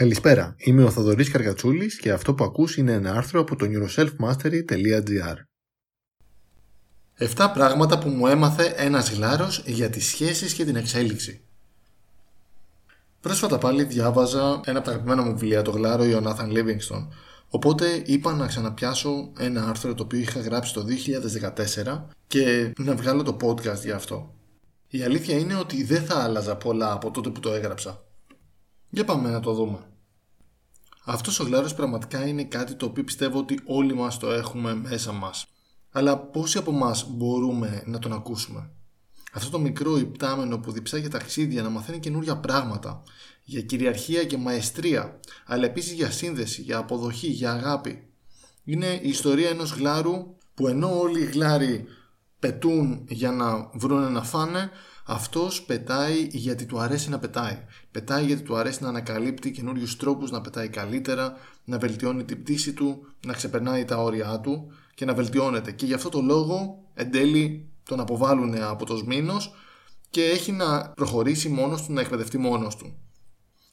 Καλησπέρα, είμαι ο Θοδωρής Καρκατσούλης και αυτό που ακούς είναι ένα άρθρο από το neuroselfmastery.gr 7 πράγματα που μου έμαθε ένας γλάρος για τις σχέσεις και την εξέλιξη Πρόσφατα πάλι διάβαζα ένα από τα αγαπημένα μου βιβλία, το γλάρο Ιωνάθαν Λίβινγκστον Οπότε είπα να ξαναπιάσω ένα άρθρο το οποίο είχα γράψει το 2014 και να βγάλω το podcast για αυτό. Η αλήθεια είναι ότι δεν θα άλλαζα πολλά από τότε που το έγραψα. Για πάμε να το δούμε. Αυτός ο γλάρος πραγματικά είναι κάτι το οποίο πιστεύω ότι όλοι μας το έχουμε μέσα μας. Αλλά πόσοι από εμά μπορούμε να τον ακούσουμε; Αυτό το μικρό υπτάμενο που διψά για ταξίδια να μαθαίνει καινούργια πράγματα, για κυριαρχία και μαεστρία, αλλά επίσης για σύνδεση, για αποδοχή, για αγάπη. Είναι η ιστορία ενός γλάρου που ενώ όλοι οι γλάροι πετούν για να βρουν να φάνε, αυτός πετάει γιατί του αρέσει να πετάει. Πετάει γιατί του αρέσει να ανακαλύπτει καινούριους τρόπους να πετάει καλύτερα, να βελτιώνει την πτήση του, να ξεπερνάει τα όρια του και να βελτιώνεται. Και γι' αυτό το λόγο εν τέλει τον αποβάλλουν από το σμήνος και έχει να προχωρήσει μόνος του, να εκπαιδευτεί μόνος του.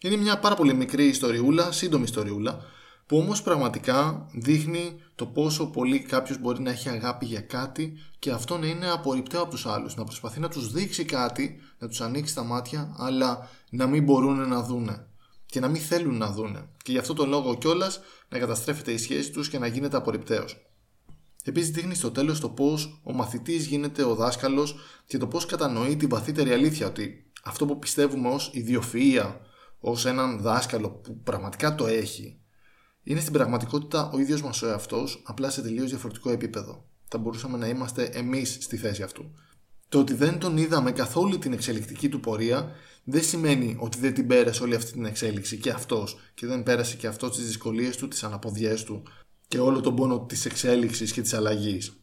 Είναι μια πάρα πολύ μικρή ιστοριούλα, σύντομη ιστοριούλα, που όμως πραγματικά δείχνει το πόσο πολύ κάποιος μπορεί να έχει αγάπη για κάτι και αυτό να είναι απορριπταίο από τους άλλους, να προσπαθεί να τους δείξει κάτι, να τους ανοίξει τα μάτια, αλλά να μην μπορούν να δούνε και να μην θέλουν να δούνε. Και γι' αυτό το λόγο κιόλας να καταστρέφεται η σχέση τους και να γίνεται απορριπταίος. Επίσης, δείχνει στο τέλος το πώς ο μαθητής γίνεται ο δάσκαλος και το πώς κατανοεί την βαθύτερη αλήθεια ότι αυτό που πιστεύουμε ως ιδιοφυα, ως έναν δάσκαλο που πραγματικά το έχει, είναι στην πραγματικότητα ο ίδιος μας ο εαυτός, απλά σε τελείως διαφορετικό επίπεδο. Θα μπορούσαμε να είμαστε εμείς στη θέση αυτού. Το ότι δεν τον είδαμε καθόλου την εξελικτική του πορεία δεν σημαίνει ότι δεν την πέρασε όλη αυτή την εξέλιξη και αυτός και δεν πέρασε και αυτός τις δυσκολίες του, τις αναποδιές του και όλο τον πόνο της εξέλιξης και της αλλαγής.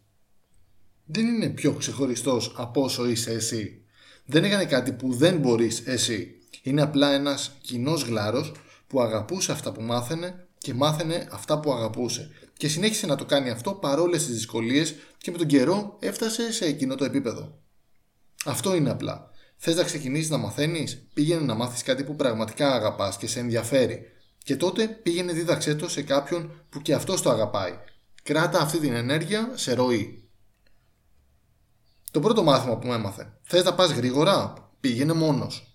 Δεν είναι πιο ξεχωριστός από όσο είσαι εσύ. Δεν έκανε κάτι που δεν μπορείς εσύ. Είναι απλά ένας κοινός γλάρος που αγαπούσε αυτά που μάθαινε και μάθαινε αυτά που αγαπούσε. Και συνέχισε να το κάνει αυτό παρόλες τις δυσκολίες και με τον καιρό έφτασε σε εκείνο το επίπεδο. Αυτό είναι απλά. Θες να ξεκινήσεις να μαθαίνεις, πήγαινε να μάθεις κάτι που πραγματικά αγαπάς και σε ενδιαφέρει. Και τότε πήγαινε δίδαξέ το σε κάποιον που και αυτός το αγαπάει. Κράτα αυτή την ενέργεια σε ροή. Το πρώτο μάθημα που μου έμαθε. Θες να πας γρήγορα, πήγαινε μόνος.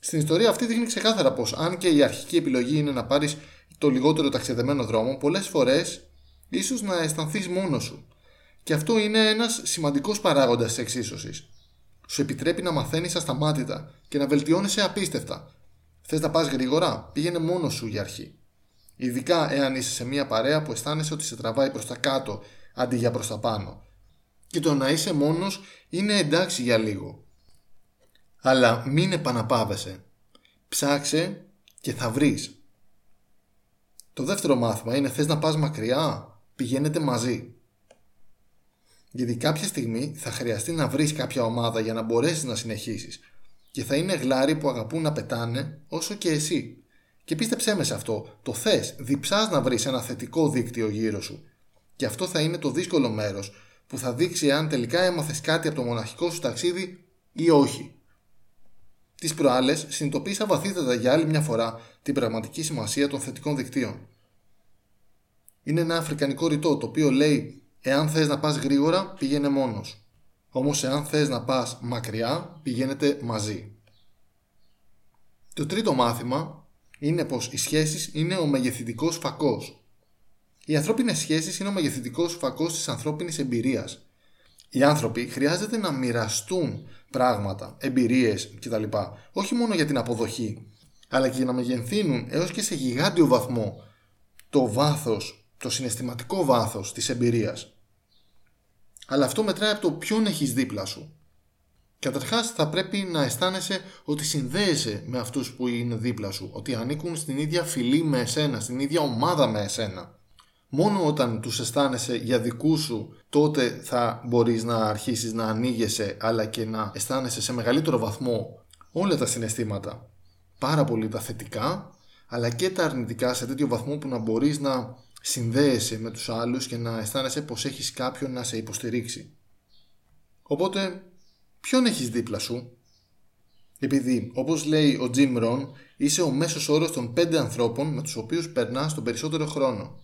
Στην ιστορία αυτή δείχνει ξεκάθαρα πως αν και η αρχική επιλογή είναι να πάρεις το λιγότερο ταξιδεμένο δρόμο, πολλές φορές ίσως να αισθανθείς μόνος σου. Και αυτό είναι ένας σημαντικός παράγοντας της εξίσωσης. Σου επιτρέπει να μαθαίνεις ασταμάτητα και να βελτιώνεσαι απίστευτα. Θες να πας γρήγορα, πήγαινε μόνος σου για αρχή. Ειδικά εάν είσαι σε μια παρέα που αισθάνεσαι ότι σε τραβάει προς τα κάτω αντί για προς τα πάνω. Και το να είσαι μόνος είναι εντάξει για λίγο. Αλλά μην επαναπάβεσαι. Ψάξε και θα βρεις. Το δεύτερο μάθημα είναι θες να πας μακριά, πηγαίνετε μαζί. Γιατί κάποια στιγμή θα χρειαστεί να βρεις κάποια ομάδα για να μπορέσεις να συνεχίσεις και θα είναι γλάροι που αγαπούν να πετάνε όσο και εσύ. Και πίστεψέ με σε αυτό, το θες, διψάς να βρεις ένα θετικό δίκτυο γύρω σου. Και αυτό θα είναι το δύσκολο μέρος που θα δείξει αν τελικά έμαθες κάτι από το μοναχικό σου ταξίδι ή όχι. Τις προάλλες συνειδητοποίησα βαθύτερα για άλλη μια φορά την πραγματική σημασία των θετικών δικτύων. Είναι ένα αφρικανικό ρητό το οποίο λέει Εάν θες να πας γρήγορα πήγαινε μόνος. Όμως εάν θες να πας μακριά πηγαίνετε μαζί. Το τρίτο μάθημα είναι πως οι σχέσεις είναι ο μεγεθυντικός φακός. Οι ανθρώπινες σχέσεις είναι ο μεγεθυντικός φακός της ανθρώπινης εμπειρίας. Οι άνθρωποι χρειάζεται να μοιραστούν πράγματα, εμπειρίες κτλ. Όχι μόνο για την αποδοχή, αλλά και για να μεγενθύνουν έως και σε γιγάντιο βαθμό το βάθος, το συναισθηματικό βάθος της εμπειρίας. Αλλά αυτό μετράει από το ποιον έχεις δίπλα σου. Καταρχάς, θα πρέπει να αισθάνεσαι ότι συνδέεσαι με αυτούς που είναι δίπλα σου, ότι ανήκουν στην ίδια φυλή με εσένα, στην ίδια ομάδα με εσένα. Μόνο όταν τους αισθάνεσαι για δικούς σου, τότε θα μπορείς να αρχίσεις να ανοίγεσαι, αλλά και να αισθάνεσαι σε μεγαλύτερο βαθμό όλα τα συναισθήματα. Πάρα πολύ τα θετικά, αλλά και τα αρνητικά σε τέτοιο βαθμό που να μπορείς να συνδέεσαι με τους άλλους και να αισθάνεσαι πως έχεις κάποιον να σε υποστηρίξει. Οπότε, ποιον έχεις δίπλα σου; Επειδή, όπως λέει ο Jim Rohn, είσαι ο μέσος όρος των πέντε ανθρώπων με τους οποίους περνάς τον περισσότερο χρόνο.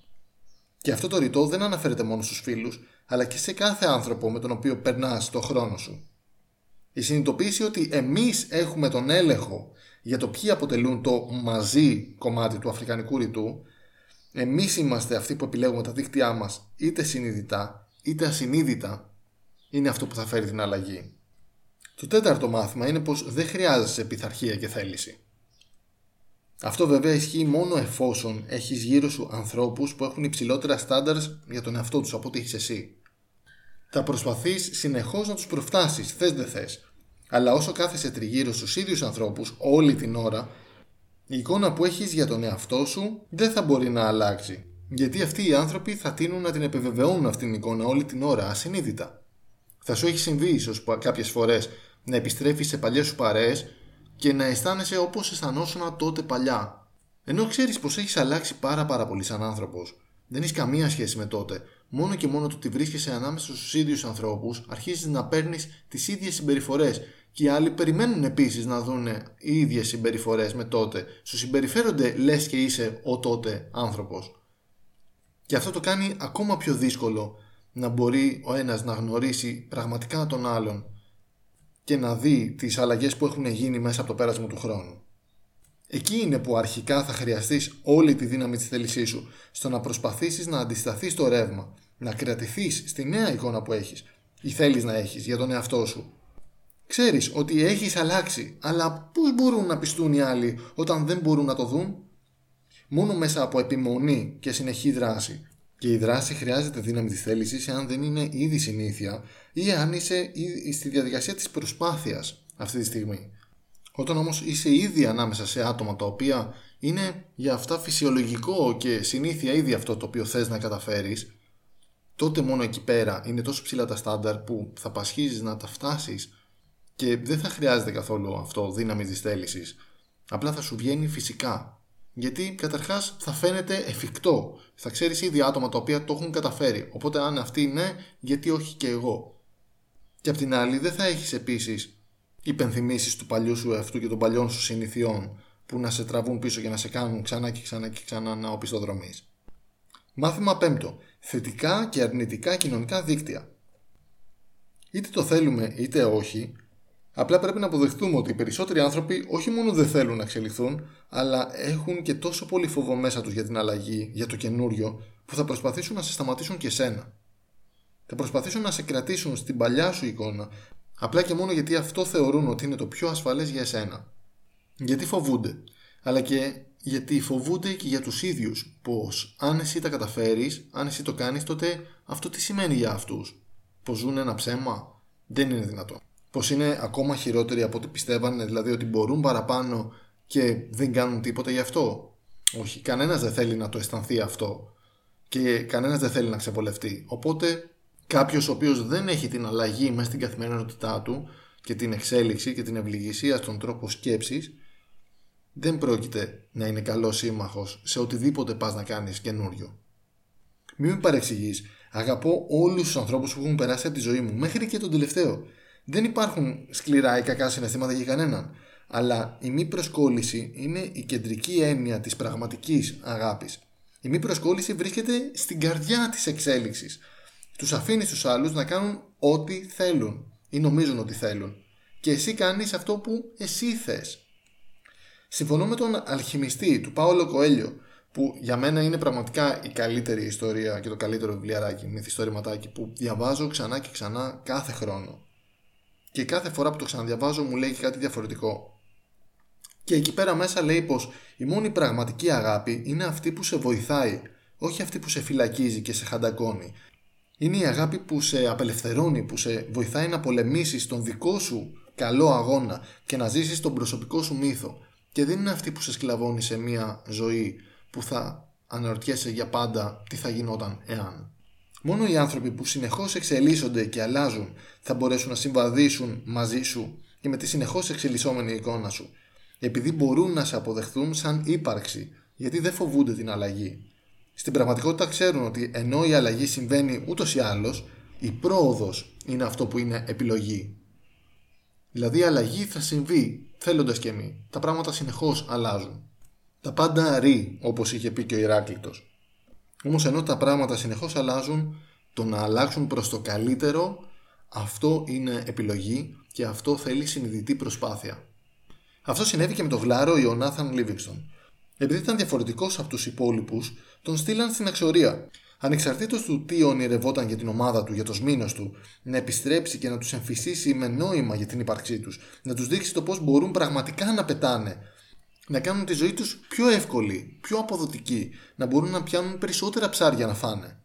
Και αυτό το ρητό δεν αναφέρεται μόνο στους φίλους, αλλά και σε κάθε άνθρωπο με τον οποίο περνάς τον χρόνο σου. Η συνειδητοποίηση ότι εμείς έχουμε τον έλεγχο για το ποιοι αποτελούν το μαζί κομμάτι του αφρικανικού ρητού, εμείς είμαστε αυτοί που επιλέγουμε τα δίκτυά μας είτε συνειδητά είτε ασυνείδητα, είναι αυτό που θα φέρει την αλλαγή. Το τέταρτο μάθημα είναι πως δεν χρειάζεσαι πειθαρχία και θέληση. Αυτό βέβαια ισχύει μόνο εφόσον έχεις γύρω σου ανθρώπους που έχουν υψηλότερα standards για τον εαυτό τους από ό,τι έχεις εσύ. Θα προσπαθείς συνεχώς να τους προφτάσεις, θες δεν θες. Αλλά όσο κάθεσαι τριγύρω στους ίδιους ανθρώπους όλη την ώρα, η εικόνα που έχεις για τον εαυτό σου δεν θα μπορεί να αλλάξει. Γιατί αυτοί οι άνθρωποι θα τείνουν να την επιβεβαιώνουν αυτήν την εικόνα όλη την ώρα, ασυνείδητα. Θα σου έχει συμβεί ίσως κάποιες φορές να επιστρέφεις σε παλιές σου παρέες και να αισθάνεσαι όπως αισθανόσουν τότε παλιά. Ενώ ξέρεις πως έχεις αλλάξει πάρα πάρα πολύ σαν άνθρωπος. Δεν έχεις καμία σχέση με τότε. Μόνο και μόνο το ότι βρίσκεσαι ανάμεσα στους ίδιους ανθρώπους, αρχίζεις να παίρνεις τις ίδιες συμπεριφορές. Και οι άλλοι περιμένουν επίσης να δουν οι ίδιες συμπεριφορές με τότε. Σου συμπεριφέρονται λες και είσαι ο τότε άνθρωπος. Και αυτό το κάνει ακόμα πιο δύσκολο να μπορεί ο ένας να γνωρίσει πραγματικά τον άλλον και να δει τις αλλαγές που έχουν γίνει μέσα από το πέρασμα του χρόνου. Εκεί είναι που αρχικά θα χρειαστείς όλη τη δύναμη της θέλησής σου στο να προσπαθήσεις να αντισταθείς το ρεύμα, να κρατηθείς στη νέα εικόνα που έχεις ή θέλεις να έχεις για τον εαυτό σου. Ξέρεις ότι έχεις αλλάξει, αλλά πώς μπορούν να πιστούν οι άλλοι όταν δεν μπορούν να το δουν; Μόνο μέσα από επιμονή και συνεχή δράση και η δράση χρειάζεται δύναμη της θέλησης εάν δεν είναι ήδη συνήθεια ή αν είσαι στη διαδικασία της προσπάθειας αυτή τη στιγμή. Όταν όμως είσαι ήδη ανάμεσα σε άτομα τα οποία είναι για αυτά φυσιολογικό και συνήθεια ήδη αυτό το οποίο θες να καταφέρεις τότε μόνο εκεί πέρα είναι τόσο ψηλά τα στάνταρ που θα πασχίζεις να τα φτάσεις και δεν θα χρειάζεται καθόλου αυτό δύναμης της θέλησης απλά θα σου βγαίνει φυσικά γιατί καταρχάς θα φαίνεται εφικτό. Θα ξέρεις ήδη άτομα τα οποία το έχουν καταφέρει. Οπότε, αν αυτοί είναι, γιατί όχι και εγώ; Και απ' την άλλη, δεν θα έχεις επίσης υπενθυμίσεις του παλιού σου εαυτού και των παλιών σου συνηθιών που να σε τραβούν πίσω και να σε κάνουν ξανά και ξανά και ξανά να οπισθοδρομείς. Μάθημα πέμπτο. Θετικά και αρνητικά κοινωνικά δίκτυα. Είτε το θέλουμε είτε όχι, Απλά πρέπει να αποδεχτούμε ότι οι περισσότεροι άνθρωποι όχι μόνο δεν θέλουν να εξελιχθούν, αλλά έχουν και τόσο πολύ φόβο μέσα τους για την αλλαγή, για το καινούριο, που θα προσπαθήσουν να σε σταματήσουν και σένα. Θα προσπαθήσουν να σε κρατήσουν στην παλιά σου εικόνα, απλά και μόνο γιατί αυτό θεωρούν ότι είναι το πιο ασφαλές για εσένα. Γιατί φοβούνται, αλλά και γιατί φοβούνται και για τους ίδιους, πως αν εσύ τα καταφέρεις, αν εσύ το κάνεις, τότε αυτό τι σημαίνει για αυτούς; Πως ζουν ένα ψέμα; Δεν είναι δυνατόν πως είναι ακόμα χειρότεροι από ό,τι πιστεύανε, δηλαδή ότι μπορούν παραπάνω και δεν κάνουν τίποτα γι' αυτό. Όχι, κανένας δεν θέλει να το αισθανθεί αυτό και κανένας δεν θέλει να ξεβολευτεί. Οπότε κάποιος ο οποίος δεν έχει την αλλαγή μέσα στην καθημερινότητά του και την εξέλιξη και την ευληγησία στον τρόπο σκέψης δεν πρόκειται να είναι καλός σύμμαχος σε οτιδήποτε πας να κάνεις καινούριο. Μην με παρεξηγείς, αγαπώ όλους τους ανθρώπους που έχουν περάσει από τη ζωή μου, μέχρι και τον τελευταίο. Δεν υπάρχουν σκληρά ή κακά συναισθήματα για κανέναν. Αλλά η μη προσκόλληση είναι η κεντρική έννοια της πραγματικής αγάπης. Η μη προσκόλληση βρίσκεται στην καρδιά της εξέλιξης. Τους αφήνει τους άλλους να κάνουν ό,τι θέλουν ή νομίζουν ότι θέλουν. Και εσύ κάνεις αυτό που εσύ θες. Συμφωνώ με τον αλχημιστή του Πάολο Κοέλιο που για μένα είναι πραγματικά η καλύτερη ιστορία και το καλύτερο βιβλιαράκι, μυθιστόρηματάκι που διαβάζω ξανά και ξανά κάθε χρόνο και κάθε φορά που το ξαναδιαβάζω μου λέει κάτι διαφορετικό. Και εκεί πέρα μέσα λέει πως η μόνη πραγματική αγάπη είναι αυτή που σε βοηθάει, όχι αυτή που σε φυλακίζει και σε χαντακώνει. Είναι η αγάπη που σε απελευθερώνει, που σε βοηθάει να πολεμήσεις τον δικό σου καλό αγώνα και να ζήσεις τον προσωπικό σου μύθο. Και δεν είναι αυτή που σε σκλαβώνει σε μια ζωή που θα αναρωτιέσαι για πάντα τι θα γινόταν εάν. Μόνο οι άνθρωποι που συνεχώς εξελίσσονται και αλλάζουν θα μπορέσουν να συμβαδίσουν μαζί σου και με τη συνεχώς εξελισσόμενη εικόνα σου, επειδή μπορούν να σε αποδεχθούν σαν ύπαρξη, γιατί δεν φοβούνται την αλλαγή. Στην πραγματικότητα ξέρουν ότι ενώ η αλλαγή συμβαίνει ούτως ή άλλως, η πρόοδος είναι αυτό που είναι επιλογή. Δηλαδή η αλλαγή θα συμβεί θέλοντας και εμείς. Τα πράγματα συνεχώς αλλάζουν. Τα πάντα ρί, όπως είχε πει και ο Ηράκλειτο. Όμως ενώ τα πράγματα συνεχώς αλλάζουν, το να αλλάξουν προς το καλύτερο, αυτό είναι επιλογή και αυτό θέλει συνειδητή προσπάθεια. Αυτό συνέβη και με τον γλάρο Ιωνάθαν Λίβιξτον. Επειδή ήταν διαφορετικός από τους υπόλοιπους, τον στείλαν στην εξορία. Ανεξαρτήτως του τι ονειρευόταν για την ομάδα του, για το σμήνο του, να επιστρέψει και να τους εμφυσίσει με νόημα για την ύπαρξή τους, να τους δείξει το πώς μπορούν πραγματικά να πετάνε, να κάνουν τη ζωή τους πιο εύκολη, πιο αποδοτική, να μπορούν να πιάνουν περισσότερα ψάρια να φάνε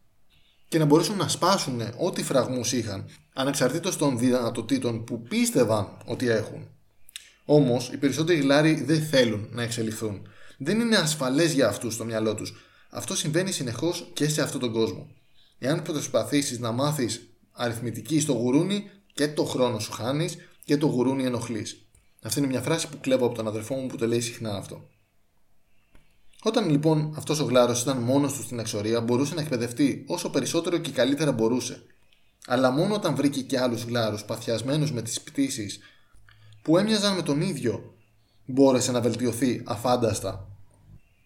και να μπορέσουν να σπάσουν ό,τι φραγμούς είχαν, ανεξαρτήτως των δυνατοτήτων που πίστευαν ότι έχουν. Όμως, οι περισσότεροι γλάροι δεν θέλουν να εξελιχθούν. Δεν είναι ασφαλές για αυτούς στο μυαλό τους. Αυτό συμβαίνει συνεχώς και σε αυτόν τον κόσμο. Εάν προσπαθήσεις να μάθεις αριθμητική στο γουρούνι και το χρόνο σου χάνεις και το γουρούνι ενοχλείς. Αυτή είναι μια φράση που κλέβω από τον αδερφό μου που το λέει συχνά αυτό. Όταν λοιπόν αυτός ο γλάρος ήταν μόνος του στην εξορία, μπορούσε να εκπαιδευτεί όσο περισσότερο και καλύτερα μπορούσε. Αλλά μόνο όταν βρήκε και άλλους γλάρους παθιασμένους με τις πτήσεις που έμοιαζαν με τον ίδιο, μπόρεσε να βελτιωθεί αφάνταστα.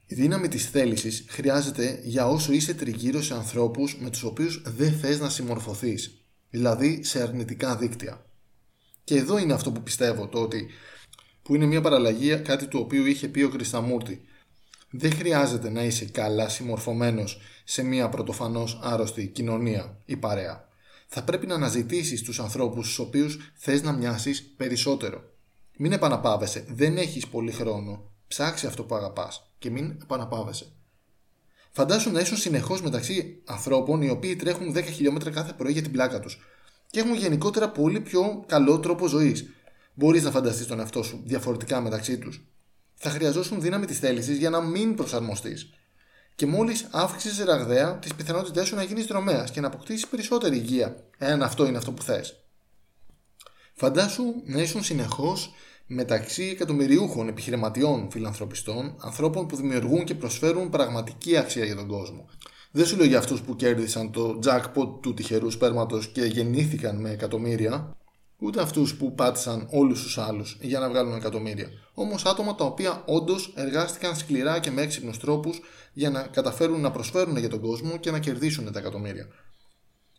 Η δύναμη της θέλησης χρειάζεται για όσο είσαι τριγύρω σε ανθρώπους με τους οποίους δεν θες να συμμορφωθείς, δηλαδή σε αρνητικά δίκτυα. Και εδώ είναι αυτό που πιστεύω, το ότι που είναι μια παραλλαγή κάτι του οποίου είχε πει ο Κρισταμούρτη δεν χρειάζεται να είσαι καλά συμμορφωμένος σε μια πρωτοφανώς άρρωστη κοινωνία ή παρέα. Θα πρέπει να αναζητήσεις τους ανθρώπους στους οποίους θες να μοιάσεις περισσότερο. Μην επαναπάβεσαι, δεν έχεις πολύ χρόνο. Ψάξε αυτό που αγαπάς και μην επαναπάβεσαι. Φαντάσου να ήσουν συνεχώς μεταξύ ανθρώπων οι οποίοι τρέχουν 10 χιλιόμετρα κάθε πρωί για την πλάκα τους και έχουν γενικότερα πολύ πιο καλό τρόπο ζωής. Μπορείς να φανταστείς τον εαυτό σου διαφορετικά μεταξύ τους θα χρειαζόσουν δύναμη της θέλησης για να μην προσαρμοστείς. Και μόλις αύξησες ραγδαία τις πιθανότητές σου να γίνεις δρομέας και να αποκτήσεις περισσότερη υγεία, εάν αυτό είναι αυτό που θες. Φαντάσου να ήσουν συνεχώς μεταξύ εκατομμυριούχων επιχειρηματιών, φιλανθρωπιστών, ανθρώπων που δημιουργούν και προσφέρουν πραγματική αξία για τον κόσμο. Δεν σου λέω για αυτούς που κέρδισαν το jackpot του τυχερού σπέρματος και γεννήθηκαν με εκατομμύρια, ούτε αυτούς που πάτησαν όλους τους άλλους για να βγάλουν εκατομμύρια. Όμως άτομα τα οποία όντως εργάστηκαν σκληρά και με έξυπνους τρόπους για να καταφέρουν να προσφέρουν για τον κόσμο και να κερδίσουν τα εκατομμύρια.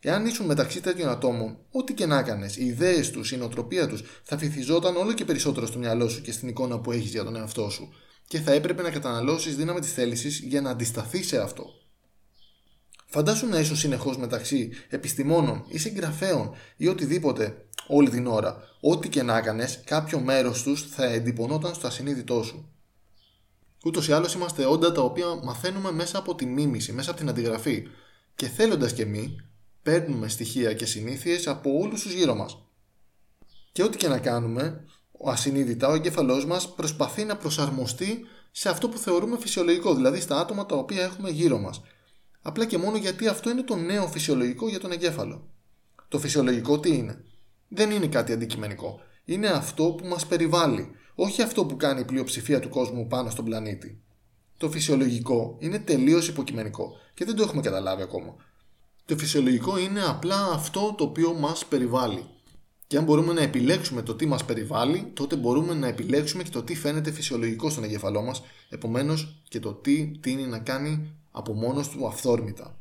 Εάν ήσουν μεταξύ τέτοιων ατόμων, ό,τι και να έκανες, οι ιδέες τους, η νοοτροπία τους θα φυθιζόταν όλο και περισσότερο στο μυαλό σου και στην εικόνα που έχεις για τον εαυτό σου, και θα έπρεπε να καταναλώσεις δύναμη της θέλησης για να αντισταθείς σε αυτό. Φαντάσου να ήσουν συνεχώς μεταξύ επιστημόνων ή συγγραφέων ή οτιδήποτε όλη την ώρα. Ό,τι και να έκανες, κάποιο μέρος τους θα εντυπωνόταν στο ασυνείδητό σου. Ούτως ή άλλως είμαστε όντα τα οποία μαθαίνουμε μέσα από τη μίμηση, μέσα από την αντιγραφή. Και θέλοντας και εμείς, παίρνουμε στοιχεία και συνήθειες από όλους τους γύρω μας. Και ό,τι και να κάνουμε, ο ασυνείδητα ο εγκέφαλός μας προσπαθεί να προσαρμοστεί σε αυτό που θεωρούμε φυσιολογικό, δηλαδή στα άτομα τα οποία έχουμε γύρω μας. Απλά και μόνο γιατί αυτό είναι το νέο φυσιολογικό για τον εγκέφαλο. Το φυσιολογικό τι είναι; Δεν είναι κάτι αντικειμενικό. Είναι αυτό που μας περιβάλλει, όχι αυτό που κάνει η πλειοψηφία του κόσμου πάνω στον πλανήτη. Το φυσιολογικό είναι τελείως υποκειμενικό και δεν το έχουμε καταλάβει ακόμα. Το φυσιολογικό είναι απλά αυτό το οποίο μας περιβάλλει. Και αν μπορούμε να επιλέξουμε το τι μας περιβάλλει, τότε μπορούμε να επιλέξουμε και το τι φαίνεται φυσιολογικό στον εγκεφαλό μας, επομένως και το τι τίνει να κάνει από μόνος του αυθόρμητα.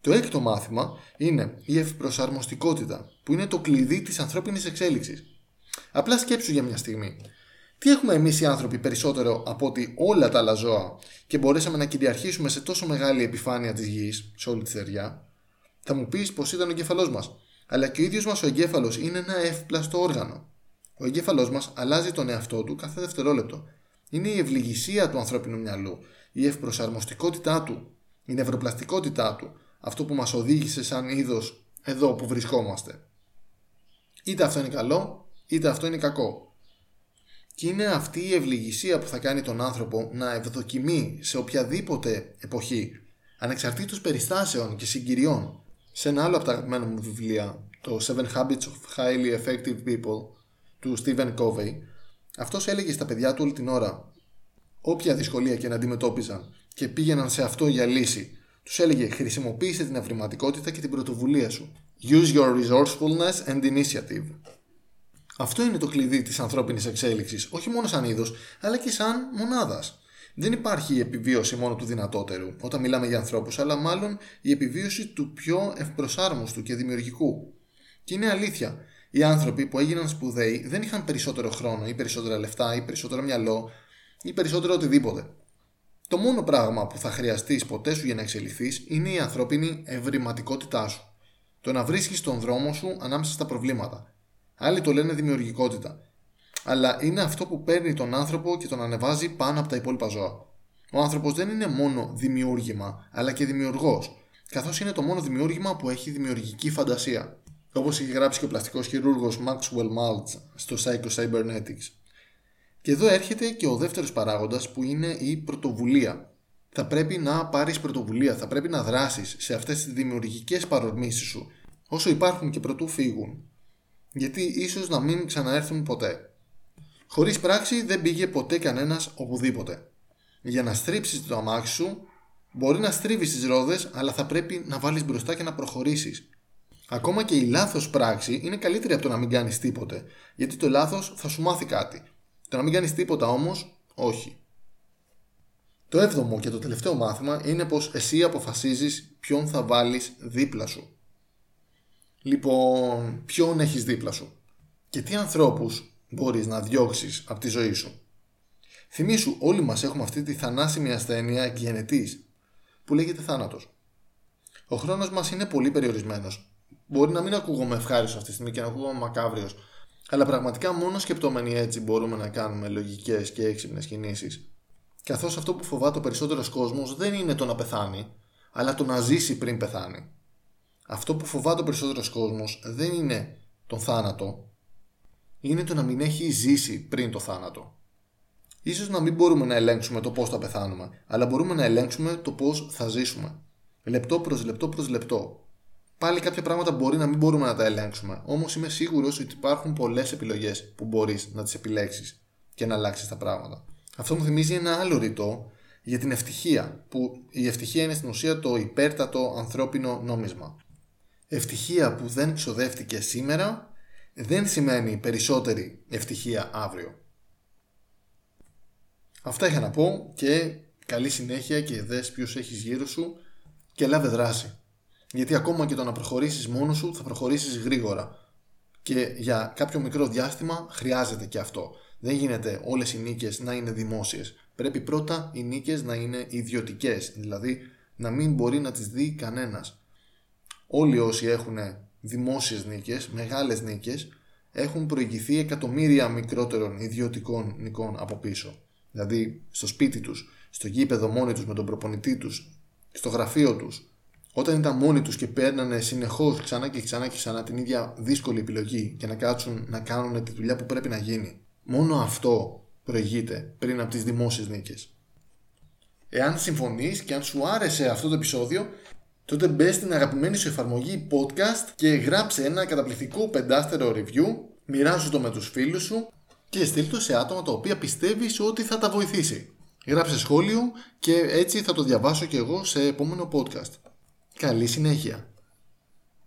Το έκτο μάθημα είναι η ευπροσαρμοστικότητα, που είναι το κλειδί της ανθρώπινης εξέλιξης. Απλά σκέψου για μια στιγμή. Τι έχουμε εμείς οι άνθρωποι περισσότερο από ότι όλα τα άλλα ζώα και μπορέσαμε να κυριαρχήσουμε σε τόσο μεγάλη επιφάνεια της γης, σε όλη τη θεριά; Θα μου πεις πως ήταν ο εγκέφαλός μας. Αλλά και ο ίδιος μας ο εγκέφαλος είναι ένα εύπλαστο όργανο. Ο εγκέφαλός μας αλλάζει τον εαυτό του κάθε δευτερόλεπτο. Είναι η ευληγησία του ανθρώπινου μυαλού, η ευπροσαρμοστικότητά του, η νευροπλαστικότητά του, αυτό που μας οδήγησε σαν είδος εδώ που βρισκόμαστε. Είτε αυτό είναι καλό, είτε αυτό είναι κακό. Και είναι αυτή η ευληγησία που θα κάνει τον άνθρωπο να ευδοκιμεί σε οποιαδήποτε εποχή, ανεξαρτήτως περιστάσεων και συγκυριών. Σε ένα άλλο από τα αγαπημένα μου βιβλία, το Seven Habits of Highly Effective People, του Stephen Covey, αυτός έλεγε στα παιδιά του όλη την ώρα, όποια δυσκολία και να αντιμετώπιζαν και πήγαιναν σε αυτό για λύση, τους έλεγε: Χρησιμοποίησε την ευρηματικότητα και την πρωτοβουλία σου. Use your resourcefulness and initiative. Αυτό είναι το κλειδί της ανθρώπινης εξέλιξης, όχι μόνο σαν είδος, αλλά και σαν μονάδας. Δεν υπάρχει η επιβίωση μόνο του δυνατότερου όταν μιλάμε για ανθρώπους, αλλά μάλλον η επιβίωση του πιο ευπροσάρμοστου και δημιουργικού. Και είναι αλήθεια, οι άνθρωποι που έγιναν σπουδαίοι δεν είχαν περισσότερο χρόνο ή περισσότερα λεφτά ή περισσότερο μυαλό ή περισσότερο οτιδήποτε. Το μόνο πράγμα που θα χρειαστείς ποτέ σου για να εξελιχθείς είναι η ανθρώπινη ευρηματικότητά σου. Το να βρίσκεις τον δρόμο σου ανάμεσα στα προβλήματα. Άλλοι το λένε δημιουργικότητα. Αλλά είναι αυτό που παίρνει τον άνθρωπο και τον ανεβάζει πάνω από τα υπόλοιπα ζώα. Ο άνθρωπος δεν είναι μόνο δημιούργημα, αλλά και δημιουργός, καθώς είναι το μόνο δημιούργημα που έχει δημιουργική φαντασία. Όπως έχει γράψει και ο πλαστικός χειρούργος Maxwell Maltz στο Psycho Cybernetics. Και εδώ έρχεται και ο δεύτερος παράγοντας που είναι η πρωτοβουλία. Θα πρέπει να πάρεις πρωτοβουλία, θα πρέπει να δράσεις σε αυτές τις δημιουργικές παρορμήσεις σου, όσο υπάρχουν και προτού φύγουν. Γιατί ίσως να μην ξαναέρθουν ποτέ. Χωρίς πράξη δεν πήγε ποτέ κανένας οπουδήποτε. Για να στρίψεις το αμάξι σου, μπορεί να στρίβεις τις ρόδες, αλλά θα πρέπει να βάλεις μπροστά και να προχωρήσεις. Ακόμα και η λάθος πράξη είναι καλύτερη από το να μην κάνεις τίποτε, γιατί το λάθος θα σου μάθει κάτι. Το να μην κάνεις τίποτα όμως, όχι. Το έβδομο και το τελευταίο μάθημα είναι πως εσύ αποφασίζεις ποιον θα βάλεις δίπλα σου. Λοιπόν, ποιον έχεις δίπλα σου; Και τι ανθρώπους μπορείς να διώξεις από τη ζωή σου; Θυμήσου όλοι μας έχουμε αυτή τη θανάσιμη ασθένεια εκγενετής που λέγεται θάνατος. Ο χρόνος μας είναι πολύ περιορισμένος. Μπορεί να μην ακούγομαι ευχάριστος αυτή τη στιγμή και να ακούγομαι μακάβριος, αλλά πραγματικά μόνο σκεπτόμενοι έτσι μπορούμε να κάνουμε λογικές και έξυπνες κινήσεις. Καθώς αυτό που φοβάται ο περισσότερος κόσμος δεν είναι το να πεθάνει, αλλά το να ζήσει πριν πεθάνει. Αυτό που φοβάται ο περισσότερος κόσμος δεν είναι τον θάνατο, είναι το να μην έχει ζήσει πριν το θάνατο. Ίσως να μην μπορούμε να ελέγξουμε το πώς θα πεθάνουμε, αλλά μπορούμε να ελέγξουμε το πώς θα ζήσουμε. Λεπτό προς λεπτό προς λεπτό. Πάλι κάποια πράγματα μπορεί να μην μπορούμε να τα ελέγξουμε, όμως είμαι σίγουρος ότι υπάρχουν πολλές επιλογές που μπορείς να τις επιλέξεις και να αλλάξεις τα πράγματα. Αυτό μου θυμίζει ένα άλλο ρητό για την ευτυχία, που η ευτυχία είναι στην ουσία το υπέρτατο ανθρώπινο νόμισμα. Ευτυχία που δεν ξοδεύτηκε σήμερα δεν σημαίνει περισσότερη ευτυχία αύριο. Αυτά είχα να πω και καλή συνέχεια και δες ποιους έχεις γύρω σου και λάβε δράση. Γιατί ακόμα και το να προχωρήσεις μόνος σου θα προχωρήσεις γρήγορα. Και για κάποιο μικρό διάστημα χρειάζεται και αυτό. Δεν γίνεται όλες οι νίκες να είναι δημόσιες. Πρέπει πρώτα οι νίκες να είναι ιδιωτικές, δηλαδή να μην μπορεί να τις δει κανένας. Όλοι όσοι έχουν δημόσιες νίκες, μεγάλες νίκες, έχουν προηγηθεί εκατομμύρια μικρότερων ιδιωτικών νικών από πίσω. Δηλαδή στο σπίτι τους, στο γήπεδο μόνοι τους με τον προπονητή τους, στο γραφείο τους, όταν ήταν μόνοι τους και παίρνανε συνεχώς ξανά και ξανά και ξανά την ίδια δύσκολη επιλογή και να κάτσουν να κάνουν τη δουλειά που πρέπει να γίνει. Μόνο αυτό προηγείται πριν από τις δημόσιες νίκες. Εάν συμφωνείς και αν σου άρεσε αυτό το επεισόδιο, τότε μπες στην αγαπημένη σου εφαρμογή podcast και γράψε ένα καταπληκτικό πεντάστερο review, μοιράσου το με τους φίλους σου και στείλ το σε άτομα τα οποία πιστεύεις ότι θα τα βοηθήσει. Γράψε σχόλιο και έτσι θα το διαβάσω και εγώ σε επόμενο podcast. Καλή συνέχεια!